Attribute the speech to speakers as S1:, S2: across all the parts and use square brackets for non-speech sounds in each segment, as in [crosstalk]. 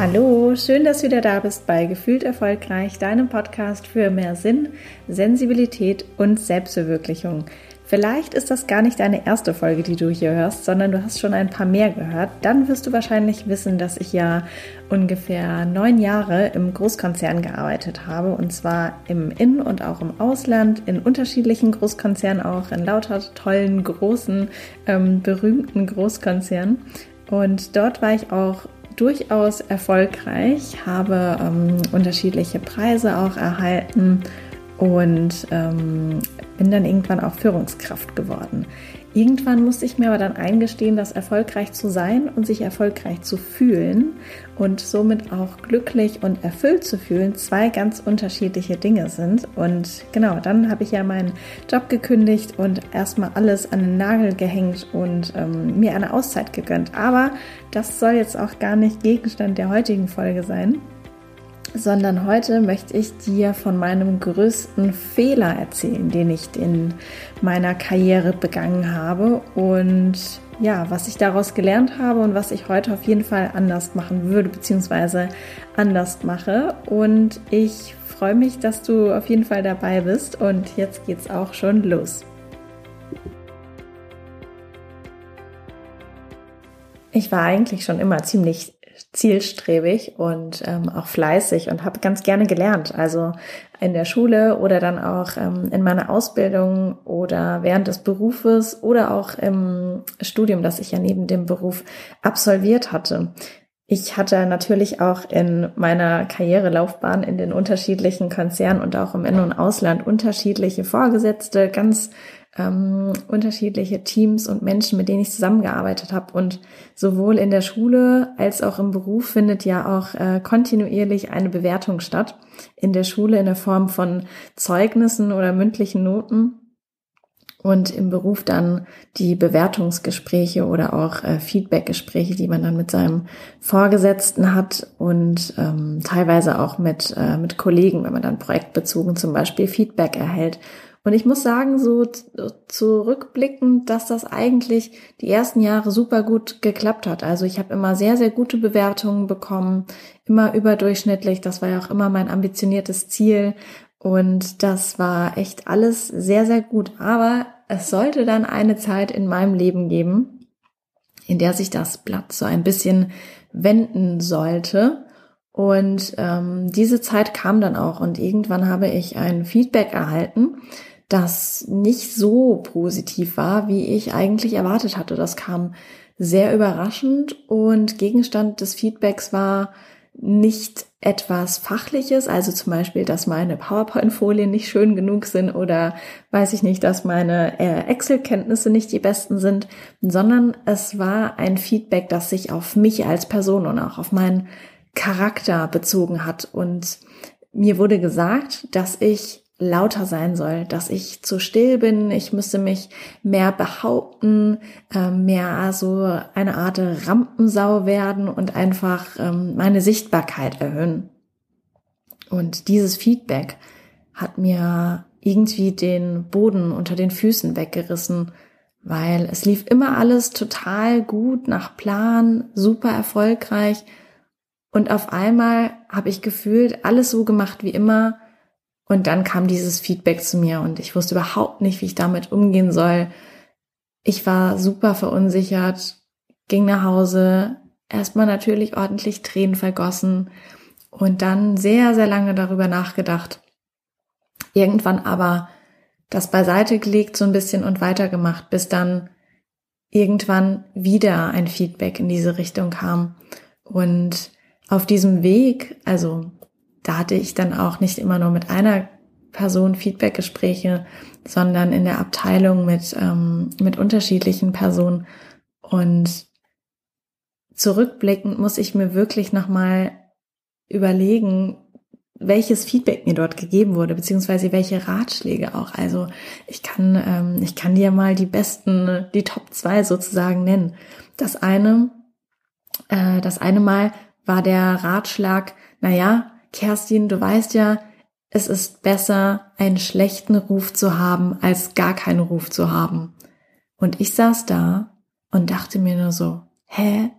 S1: Hallo, schön, dass du wieder da bist bei Gefühlt Erfolgreich, deinem Podcast für mehr Sinn, Sensibilität und Selbstverwirklichung. Vielleicht ist das gar nicht deine erste Folge, die du hier hörst, sondern du hast schon ein paar mehr gehört. Dann wirst du wahrscheinlich wissen, dass ich ja ungefähr neun Jahre im Großkonzern gearbeitet habe und zwar im In- und auch im Ausland, in unterschiedlichen Großkonzernen auch, in lauter tollen, großen, ähm, berühmten Großkonzernen. Und dort war ich auch durchaus erfolgreich, habe ähm, unterschiedliche Preise auch erhalten und ähm, bin dann irgendwann auch Führungskraft geworden. Irgendwann musste ich mir aber dann eingestehen, dass erfolgreich zu sein und sich erfolgreich zu fühlen und somit auch glücklich und erfüllt zu fühlen zwei ganz unterschiedliche Dinge sind. Und genau, dann habe ich ja meinen Job gekündigt und erstmal alles an den Nagel gehängt und ähm, mir eine Auszeit gegönnt. Aber das soll jetzt auch gar nicht Gegenstand der heutigen Folge sein sondern heute möchte ich dir von meinem größten Fehler erzählen, den ich in meiner Karriere begangen habe und ja, was ich daraus gelernt habe und was ich heute auf jeden Fall anders machen würde, beziehungsweise anders mache. Und ich freue mich, dass du auf jeden Fall dabei bist und jetzt geht's auch schon los. Ich war eigentlich schon immer ziemlich zielstrebig und ähm, auch fleißig und habe ganz gerne gelernt. Also in der Schule oder dann auch ähm, in meiner Ausbildung oder während des Berufes oder auch im Studium, das ich ja neben dem Beruf absolviert hatte. Ich hatte natürlich auch in meiner Karrierelaufbahn in den unterschiedlichen Konzernen und auch im In- und Ausland unterschiedliche Vorgesetzte, ganz ähm, unterschiedliche Teams und Menschen, mit denen ich zusammengearbeitet habe. Und sowohl in der Schule als auch im Beruf findet ja auch äh, kontinuierlich eine Bewertung statt. In der Schule in der Form von Zeugnissen oder mündlichen Noten und im Beruf dann die Bewertungsgespräche oder auch äh, Feedbackgespräche, die man dann mit seinem Vorgesetzten hat und ähm, teilweise auch mit, äh, mit Kollegen, wenn man dann projektbezogen zum Beispiel Feedback erhält und ich muss sagen, so zurückblickend, dass das eigentlich die ersten Jahre super gut geklappt hat. Also ich habe immer sehr, sehr gute Bewertungen bekommen, immer überdurchschnittlich. Das war ja auch immer mein ambitioniertes Ziel. Und das war echt alles sehr, sehr gut. Aber es sollte dann eine Zeit in meinem Leben geben, in der sich das Blatt so ein bisschen wenden sollte. Und ähm, diese Zeit kam dann auch und irgendwann habe ich ein Feedback erhalten, das nicht so positiv war, wie ich eigentlich erwartet hatte. Das kam sehr überraschend und Gegenstand des Feedbacks war nicht etwas Fachliches, also zum Beispiel, dass meine PowerPoint-Folien nicht schön genug sind oder weiß ich nicht, dass meine äh, Excel-Kenntnisse nicht die besten sind, sondern es war ein Feedback, das sich auf mich als Person und auch auf meinen Charakter bezogen hat. Und mir wurde gesagt, dass ich lauter sein soll, dass ich zu still bin, ich müsste mich mehr behaupten, äh, mehr so eine Art Rampensau werden und einfach ähm, meine Sichtbarkeit erhöhen. Und dieses Feedback hat mir irgendwie den Boden unter den Füßen weggerissen, weil es lief immer alles total gut nach Plan, super erfolgreich und auf einmal habe ich gefühlt alles so gemacht wie immer, und dann kam dieses Feedback zu mir und ich wusste überhaupt nicht, wie ich damit umgehen soll. Ich war super verunsichert, ging nach Hause, erstmal natürlich ordentlich Tränen vergossen und dann sehr, sehr lange darüber nachgedacht. Irgendwann aber das beiseite gelegt so ein bisschen und weitergemacht, bis dann irgendwann wieder ein Feedback in diese Richtung kam. Und auf diesem Weg, also da hatte ich dann auch nicht immer nur mit einer Person Feedbackgespräche, sondern in der Abteilung mit, ähm, mit unterschiedlichen Personen. Und zurückblickend muss ich mir wirklich nochmal überlegen, welches Feedback mir dort gegeben wurde, beziehungsweise welche Ratschläge auch. Also ich kann, ähm, ich kann dir mal die besten, die Top zwei sozusagen nennen. Das eine, äh, das eine Mal war der Ratschlag, naja, Kerstin, du weißt ja, es ist besser, einen schlechten Ruf zu haben, als gar keinen Ruf zu haben. Und ich saß da und dachte mir nur so, hä?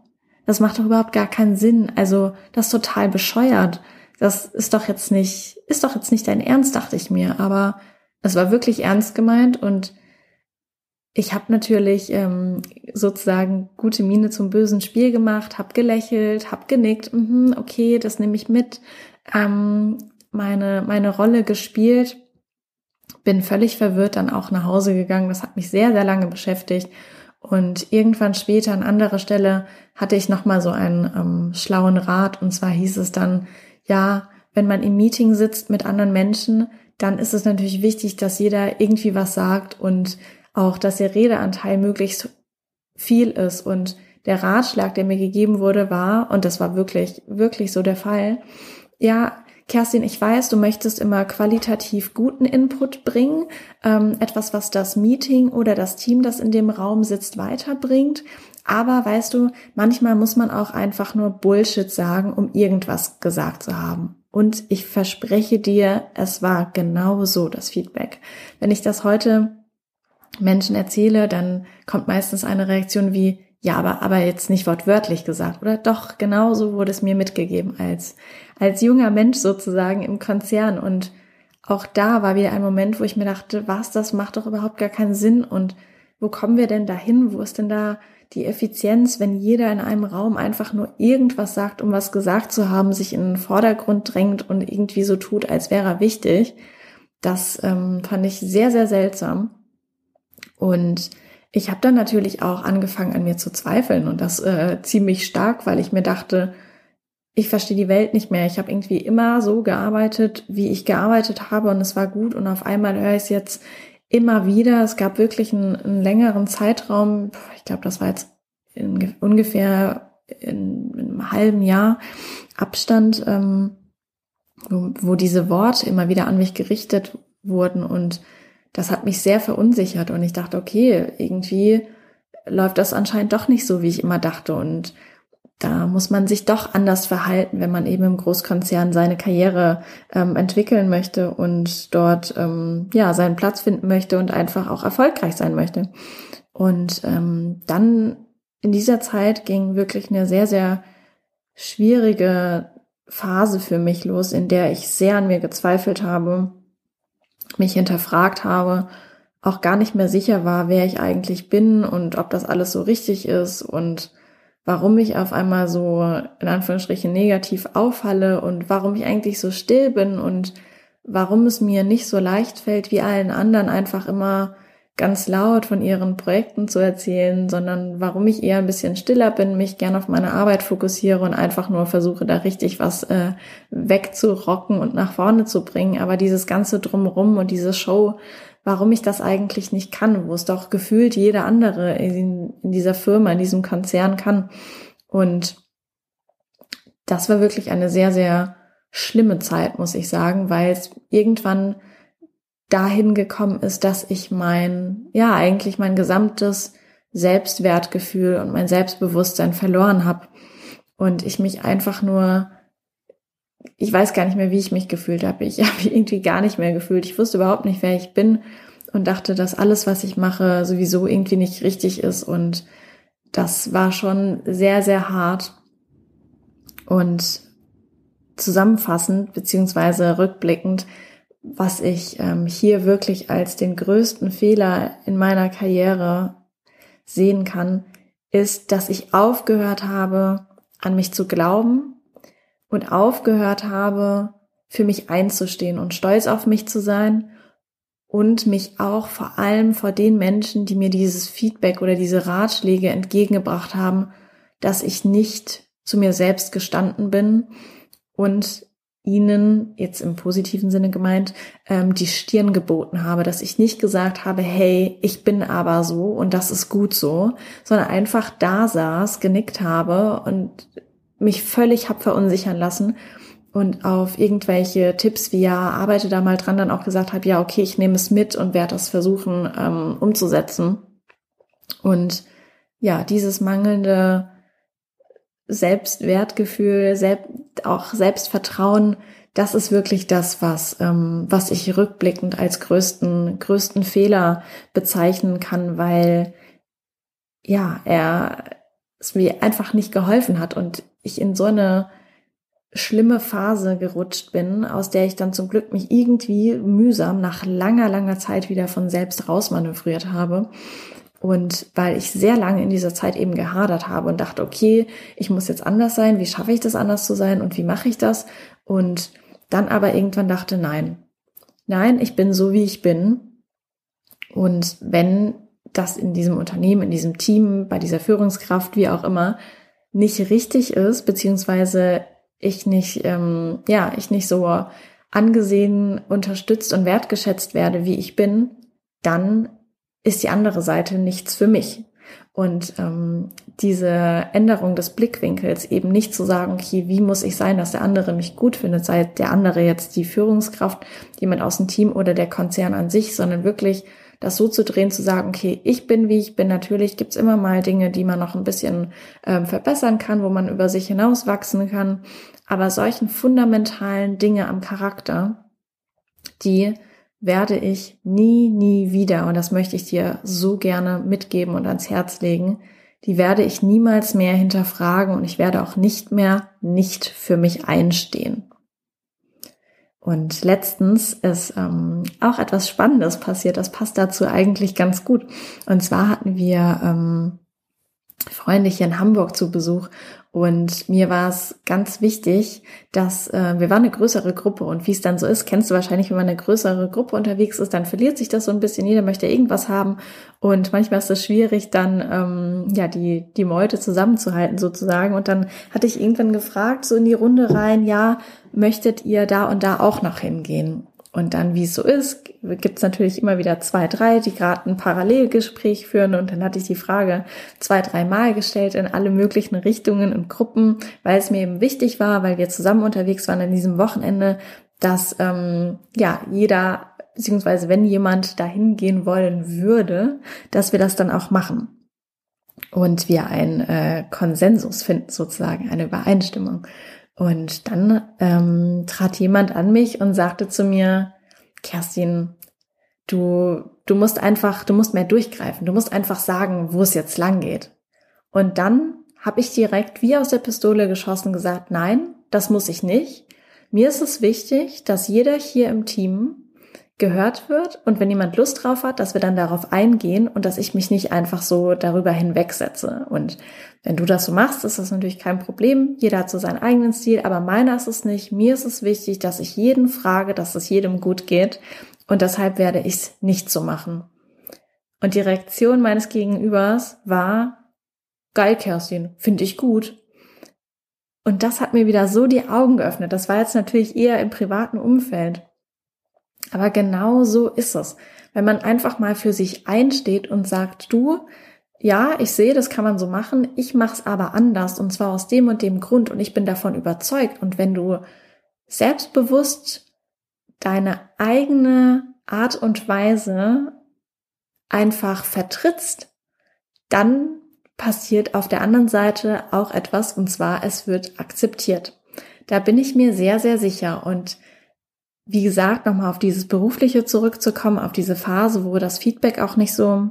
S1: das macht doch überhaupt gar keinen Sinn. Also das ist total bescheuert. Das ist doch jetzt nicht, ist doch jetzt nicht dein Ernst, dachte ich mir. Aber es war wirklich ernst gemeint und ich habe natürlich ähm, sozusagen gute Miene zum bösen Spiel gemacht, habe gelächelt, habe genickt, mhm, okay, das nehme ich mit, ähm, meine meine Rolle gespielt, bin völlig verwirrt dann auch nach Hause gegangen. Das hat mich sehr sehr lange beschäftigt und irgendwann später an anderer Stelle hatte ich noch mal so einen ähm, schlauen Rat und zwar hieß es dann, ja, wenn man im Meeting sitzt mit anderen Menschen, dann ist es natürlich wichtig, dass jeder irgendwie was sagt und auch, dass der Redeanteil möglichst viel ist. Und der Ratschlag, der mir gegeben wurde, war, und das war wirklich, wirklich so der Fall, ja, Kerstin, ich weiß, du möchtest immer qualitativ guten Input bringen, ähm, etwas, was das Meeting oder das Team, das in dem Raum sitzt, weiterbringt. Aber weißt du, manchmal muss man auch einfach nur Bullshit sagen, um irgendwas gesagt zu haben. Und ich verspreche dir, es war genau so das Feedback. Wenn ich das heute Menschen erzähle, dann kommt meistens eine Reaktion wie, ja, aber, aber jetzt nicht wortwörtlich gesagt, oder? Doch, genau so wurde es mir mitgegeben als, als junger Mensch sozusagen im Konzern. Und auch da war wieder ein Moment, wo ich mir dachte, was, das macht doch überhaupt gar keinen Sinn. Und wo kommen wir denn dahin? Wo ist denn da die Effizienz, wenn jeder in einem Raum einfach nur irgendwas sagt, um was gesagt zu haben, sich in den Vordergrund drängt und irgendwie so tut, als wäre er wichtig? Das ähm, fand ich sehr, sehr seltsam. Und ich habe dann natürlich auch angefangen an mir zu zweifeln und das äh, ziemlich stark, weil ich mir dachte, ich verstehe die Welt nicht mehr. Ich habe irgendwie immer so gearbeitet, wie ich gearbeitet habe und es war gut und auf einmal höre ich es jetzt immer wieder. Es gab wirklich einen, einen längeren Zeitraum, ich glaube, das war jetzt in, ungefähr in, in, einem halben Jahr Abstand, ähm, wo, wo diese Worte immer wieder an mich gerichtet wurden und das hat mich sehr verunsichert und ich dachte, okay, irgendwie läuft das anscheinend doch nicht so, wie ich immer dachte und da muss man sich doch anders verhalten, wenn man eben im Großkonzern seine Karriere ähm, entwickeln möchte und dort ähm, ja seinen Platz finden möchte und einfach auch erfolgreich sein möchte. Und ähm, dann in dieser Zeit ging wirklich eine sehr sehr schwierige Phase für mich los, in der ich sehr an mir gezweifelt habe, mich hinterfragt habe, auch gar nicht mehr sicher war, wer ich eigentlich bin und ob das alles so richtig ist und warum ich auf einmal so in Anführungsstrichen negativ auffalle und warum ich eigentlich so still bin und warum es mir nicht so leicht fällt, wie allen anderen einfach immer ganz laut von ihren Projekten zu erzählen, sondern warum ich eher ein bisschen stiller bin, mich gern auf meine Arbeit fokussiere und einfach nur versuche, da richtig was äh, wegzurocken und nach vorne zu bringen. Aber dieses ganze Drumrum und diese Show, warum ich das eigentlich nicht kann, wo es doch gefühlt jeder andere in, in dieser Firma, in diesem Konzern kann. Und das war wirklich eine sehr, sehr schlimme Zeit, muss ich sagen, weil es irgendwann dahin gekommen ist, dass ich mein, ja, eigentlich mein gesamtes Selbstwertgefühl und mein Selbstbewusstsein verloren habe. Und ich mich einfach nur, ich weiß gar nicht mehr, wie ich mich gefühlt habe. Ich [laughs] habe irgendwie gar nicht mehr gefühlt. Ich wusste überhaupt nicht, wer ich bin und dachte, dass alles, was ich mache, sowieso irgendwie nicht richtig ist. Und das war schon sehr, sehr hart. Und zusammenfassend, beziehungsweise rückblickend, was ich ähm, hier wirklich als den größten Fehler in meiner Karriere sehen kann, ist, dass ich aufgehört habe, an mich zu glauben und aufgehört habe, für mich einzustehen und stolz auf mich zu sein und mich auch vor allem vor den Menschen, die mir dieses Feedback oder diese Ratschläge entgegengebracht haben, dass ich nicht zu mir selbst gestanden bin und ihnen, jetzt im positiven Sinne gemeint, ähm, die Stirn geboten habe, dass ich nicht gesagt habe, hey, ich bin aber so und das ist gut so, sondern einfach da saß, genickt habe und mich völlig hab verunsichern lassen und auf irgendwelche Tipps wie ja, arbeite da mal dran, dann auch gesagt habe, ja, okay, ich nehme es mit und werde das versuchen ähm, umzusetzen. Und ja, dieses mangelnde Selbstwertgefühl, selbst, auch Selbstvertrauen, das ist wirklich das, was, ähm, was ich rückblickend als größten, größten Fehler bezeichnen kann, weil ja, er es mir einfach nicht geholfen hat und ich in so eine schlimme Phase gerutscht bin, aus der ich dann zum Glück mich irgendwie mühsam nach langer, langer Zeit wieder von selbst rausmanövriert habe. Und weil ich sehr lange in dieser Zeit eben gehadert habe und dachte, okay, ich muss jetzt anders sein, wie schaffe ich das anders zu sein und wie mache ich das? Und dann aber irgendwann dachte, nein, nein, ich bin so, wie ich bin. Und wenn das in diesem Unternehmen, in diesem Team, bei dieser Führungskraft, wie auch immer, nicht richtig ist, beziehungsweise ich nicht, ähm, ja, ich nicht so angesehen, unterstützt und wertgeschätzt werde, wie ich bin, dann ist die andere Seite nichts für mich. Und ähm, diese Änderung des Blickwinkels, eben nicht zu sagen, okay, wie muss ich sein, dass der andere mich gut findet, sei der andere jetzt die Führungskraft, jemand aus dem Team oder der Konzern an sich, sondern wirklich das so zu drehen, zu sagen, okay, ich bin wie ich bin. Natürlich gibt's immer mal Dinge, die man noch ein bisschen ähm, verbessern kann, wo man über sich hinaus wachsen kann. Aber solchen fundamentalen Dinge am Charakter, die werde ich nie, nie wieder, und das möchte ich dir so gerne mitgeben und ans Herz legen, die werde ich niemals mehr hinterfragen und ich werde auch nicht mehr nicht für mich einstehen. Und letztens ist ähm, auch etwas Spannendes passiert. Das passt dazu eigentlich ganz gut. Und zwar hatten wir ähm, Freunde hier in Hamburg zu Besuch und mir war es ganz wichtig, dass äh, wir waren eine größere Gruppe und wie es dann so ist, kennst du wahrscheinlich, wenn man eine größere Gruppe unterwegs ist, dann verliert sich das so ein bisschen. Jeder möchte irgendwas haben und manchmal ist es schwierig, dann ähm, ja die die Meute zusammenzuhalten sozusagen. Und dann hatte ich irgendwann gefragt so in die Runde rein, ja, möchtet ihr da und da auch noch hingehen? Und dann, wie es so ist, gibt es natürlich immer wieder zwei, drei, die gerade ein Parallelgespräch führen. Und dann hatte ich die Frage zwei, drei Mal gestellt in alle möglichen Richtungen und Gruppen, weil es mir eben wichtig war, weil wir zusammen unterwegs waren an diesem Wochenende, dass ähm, ja jeder beziehungsweise wenn jemand dahin gehen wollen würde, dass wir das dann auch machen und wir einen äh, Konsensus finden sozusagen, eine Übereinstimmung. Und dann ähm, trat jemand an mich und sagte zu mir, Kerstin, du, du musst einfach, du musst mehr durchgreifen, du musst einfach sagen, wo es jetzt lang geht. Und dann habe ich direkt wie aus der Pistole geschossen gesagt, nein, das muss ich nicht. Mir ist es wichtig, dass jeder hier im Team gehört wird und wenn jemand Lust drauf hat, dass wir dann darauf eingehen und dass ich mich nicht einfach so darüber hinwegsetze. Und wenn du das so machst, ist das natürlich kein Problem. Jeder hat so seinen eigenen Stil, aber meiner ist es nicht. Mir ist es wichtig, dass ich jeden frage, dass es jedem gut geht und deshalb werde ich es nicht so machen. Und die Reaktion meines Gegenübers war, geil, Kerstin, finde ich gut. Und das hat mir wieder so die Augen geöffnet. Das war jetzt natürlich eher im privaten Umfeld. Aber genau so ist es. Wenn man einfach mal für sich einsteht und sagt, du, ja, ich sehe, das kann man so machen, ich mache es aber anders und zwar aus dem und dem Grund und ich bin davon überzeugt. Und wenn du selbstbewusst deine eigene Art und Weise einfach vertrittst, dann passiert auf der anderen Seite auch etwas und zwar es wird akzeptiert. Da bin ich mir sehr, sehr sicher und wie gesagt, nochmal auf dieses Berufliche zurückzukommen, auf diese Phase, wo das Feedback auch nicht so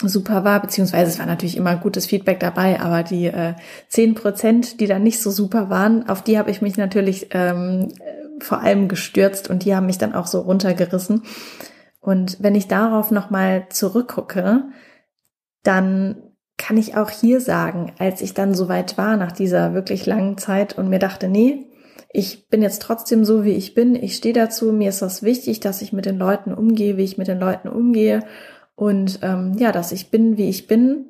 S1: super war, beziehungsweise es war natürlich immer gutes Feedback dabei, aber die äh, zehn äh, Prozent, die dann nicht so super waren, auf die habe ich mich natürlich ähm, vor allem gestürzt und die haben mich dann auch so runtergerissen. Und wenn ich darauf nochmal zurückgucke, dann kann ich auch hier sagen, als ich dann so weit war nach dieser wirklich langen Zeit und mir dachte, nee, ich bin jetzt trotzdem so, wie ich bin. Ich stehe dazu. Mir ist das wichtig, dass ich mit den Leuten umgehe, wie ich mit den Leuten umgehe. Und ähm, ja, dass ich bin, wie ich bin.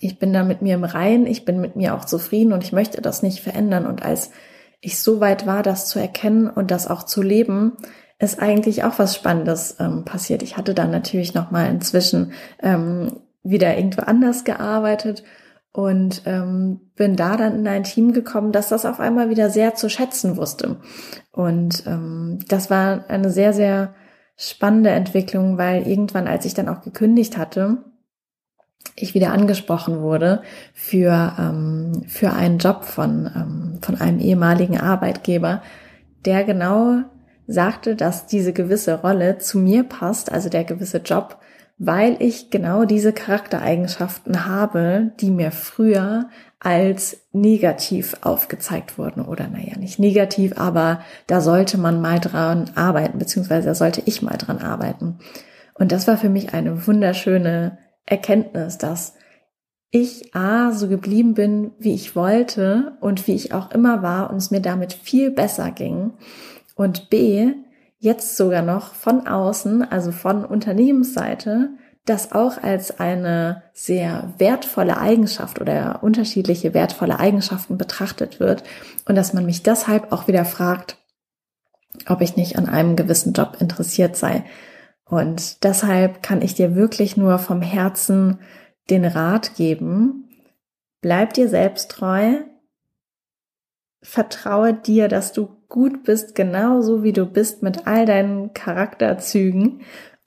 S1: Ich bin da mit mir im Rein. Ich bin mit mir auch zufrieden und ich möchte das nicht verändern. Und als ich so weit war, das zu erkennen und das auch zu leben, ist eigentlich auch was Spannendes ähm, passiert. Ich hatte dann natürlich noch mal inzwischen ähm, wieder irgendwo anders gearbeitet und ähm, bin da dann in ein Team gekommen, das das auf einmal wieder sehr zu schätzen wusste. Und ähm, das war eine sehr, sehr spannende Entwicklung, weil irgendwann, als ich dann auch gekündigt hatte, ich wieder angesprochen wurde für, ähm, für einen Job von, ähm, von einem ehemaligen Arbeitgeber, der genau sagte, dass diese gewisse Rolle zu mir passt, also der gewisse Job, weil ich genau diese Charaktereigenschaften habe, die mir früher als negativ aufgezeigt wurden. Oder naja, nicht negativ, aber da sollte man mal dran arbeiten, beziehungsweise da sollte ich mal dran arbeiten. Und das war für mich eine wunderschöne Erkenntnis, dass ich A, so geblieben bin, wie ich wollte und wie ich auch immer war und es mir damit viel besser ging. Und B, jetzt sogar noch von außen, also von Unternehmensseite, das auch als eine sehr wertvolle Eigenschaft oder unterschiedliche wertvolle Eigenschaften betrachtet wird und dass man mich deshalb auch wieder fragt, ob ich nicht an einem gewissen Job interessiert sei. Und deshalb kann ich dir wirklich nur vom Herzen den Rat geben, bleib dir selbst treu, vertraue dir, dass du gut bist, genauso wie du bist mit all deinen Charakterzügen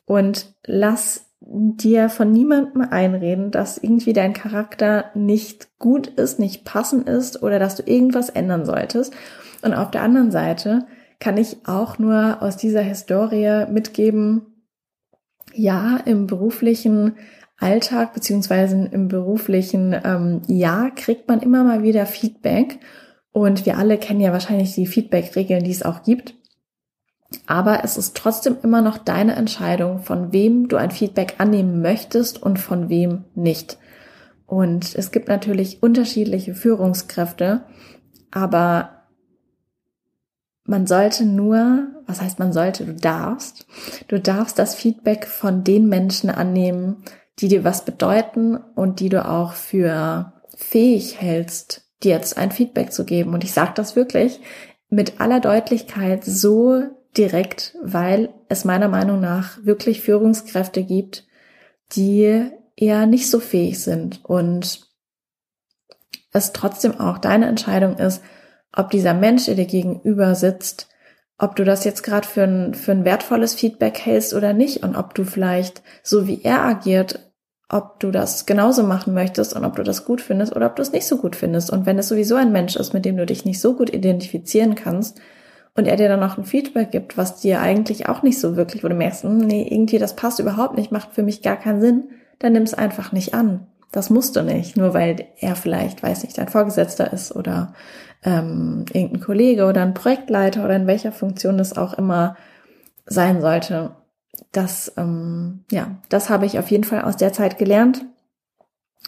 S1: und lass dir von niemandem einreden, dass irgendwie dein Charakter nicht gut ist, nicht passend ist oder dass du irgendwas ändern solltest. Und auf der anderen Seite kann ich auch nur aus dieser Historie mitgeben, ja, im beruflichen Alltag beziehungsweise im beruflichen ähm, Jahr kriegt man immer mal wieder Feedback und wir alle kennen ja wahrscheinlich die Feedback-Regeln, die es auch gibt. Aber es ist trotzdem immer noch deine Entscheidung, von wem du ein Feedback annehmen möchtest und von wem nicht. Und es gibt natürlich unterschiedliche Führungskräfte, aber man sollte nur, was heißt man sollte, du darfst, du darfst das Feedback von den Menschen annehmen, die dir was bedeuten und die du auch für fähig hältst, dir jetzt ein Feedback zu geben. Und ich sage das wirklich mit aller Deutlichkeit so direkt, weil es meiner Meinung nach wirklich Führungskräfte gibt, die eher nicht so fähig sind und es trotzdem auch deine Entscheidung ist, ob dieser Mensch, der dir gegenüber sitzt, ob du das jetzt gerade für ein, für ein wertvolles Feedback hältst oder nicht und ob du vielleicht so wie er agiert ob du das genauso machen möchtest und ob du das gut findest oder ob du es nicht so gut findest. Und wenn es sowieso ein Mensch ist, mit dem du dich nicht so gut identifizieren kannst und er dir dann noch ein Feedback gibt, was dir eigentlich auch nicht so wirklich, wo du merkst, hm, nee, irgendwie das passt überhaupt nicht, macht für mich gar keinen Sinn, dann nimm es einfach nicht an. Das musst du nicht, nur weil er vielleicht, weiß nicht, dein Vorgesetzter ist oder ähm, irgendein Kollege oder ein Projektleiter oder in welcher Funktion das auch immer sein sollte das, ähm, ja, das habe ich auf jeden Fall aus der Zeit gelernt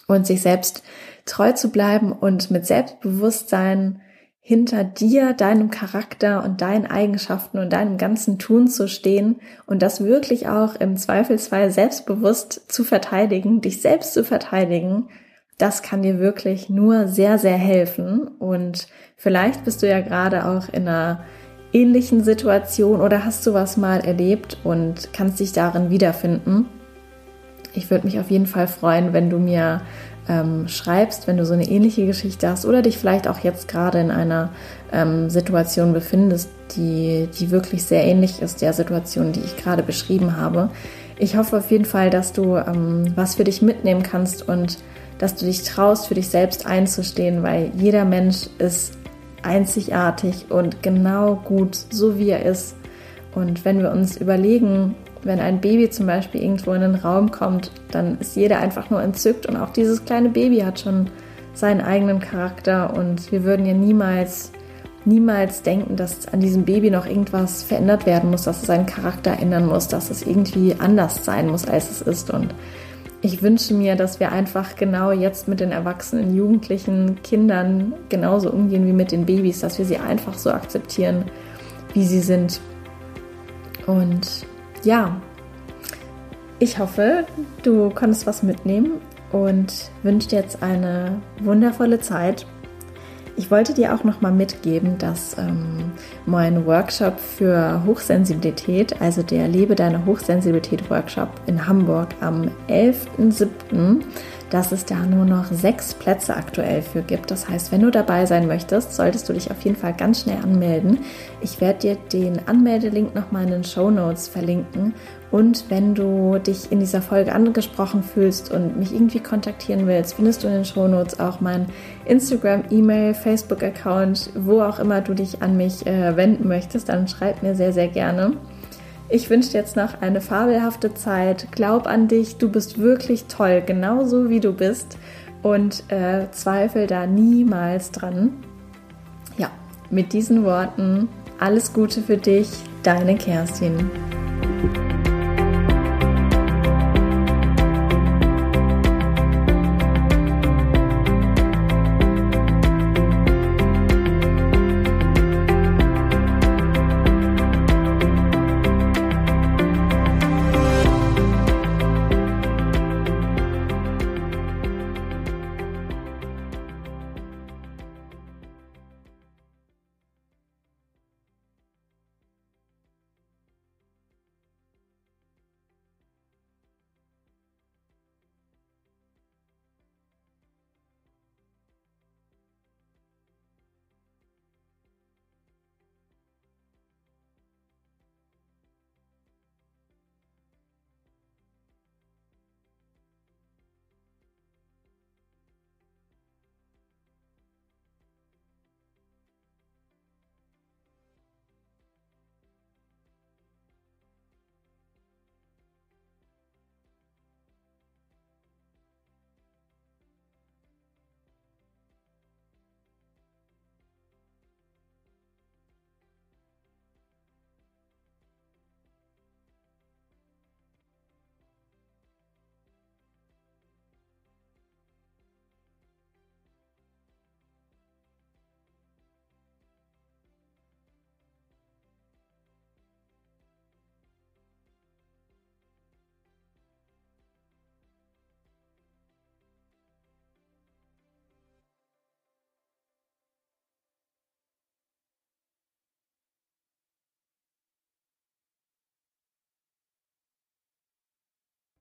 S1: und sich selbst treu zu bleiben und mit Selbstbewusstsein hinter dir, deinem Charakter und deinen Eigenschaften und deinem ganzen Tun zu stehen und das wirklich auch im Zweifelsfall selbstbewusst zu verteidigen, dich selbst zu verteidigen, das kann dir wirklich nur sehr, sehr helfen. Und vielleicht bist du ja gerade auch in einer ähnlichen Situation oder hast du was mal erlebt und kannst dich darin wiederfinden? Ich würde mich auf jeden Fall freuen, wenn du mir ähm, schreibst, wenn du so eine ähnliche Geschichte hast oder dich vielleicht auch jetzt gerade in einer ähm, Situation befindest, die, die wirklich sehr ähnlich ist der Situation, die ich gerade beschrieben habe. Ich hoffe auf jeden Fall, dass du ähm, was für dich mitnehmen kannst und dass du dich traust, für dich selbst einzustehen, weil jeder Mensch ist einzigartig und genau gut, so wie er ist. Und wenn wir uns überlegen, wenn ein Baby zum Beispiel irgendwo in den Raum kommt, dann ist jeder einfach nur entzückt und auch dieses kleine Baby hat schon seinen eigenen Charakter und wir würden ja niemals, niemals denken, dass an diesem Baby noch irgendwas verändert werden muss, dass es seinen Charakter ändern muss, dass es irgendwie anders sein muss, als es ist und ich wünsche mir, dass wir einfach genau jetzt mit den erwachsenen, jugendlichen Kindern genauso umgehen wie mit den Babys, dass wir sie einfach so akzeptieren, wie sie sind. Und ja, ich hoffe, du konntest was mitnehmen und wünsche dir jetzt eine wundervolle Zeit ich wollte dir auch noch mal mitgeben, dass ähm, mein Workshop für Hochsensibilität, also der Lebe deine Hochsensibilität Workshop in Hamburg am 11.07., dass es da nur noch sechs Plätze aktuell für gibt. Das heißt, wenn du dabei sein möchtest, solltest du dich auf jeden Fall ganz schnell anmelden. Ich werde dir den Anmeldelink noch mal in den Show Notes verlinken und wenn du dich in dieser Folge angesprochen fühlst und mich irgendwie kontaktieren willst, findest du in den Shownotes auch mein Instagram, E-Mail, Facebook-Account, wo auch immer du dich an mich äh, wenden möchtest, dann schreib mir sehr, sehr gerne. Ich wünsche dir jetzt noch eine fabelhafte Zeit. Glaub an dich, du bist wirklich toll, genauso wie du bist und äh, zweifel da niemals dran. Ja, mit diesen Worten alles Gute für dich, deine Kerstin.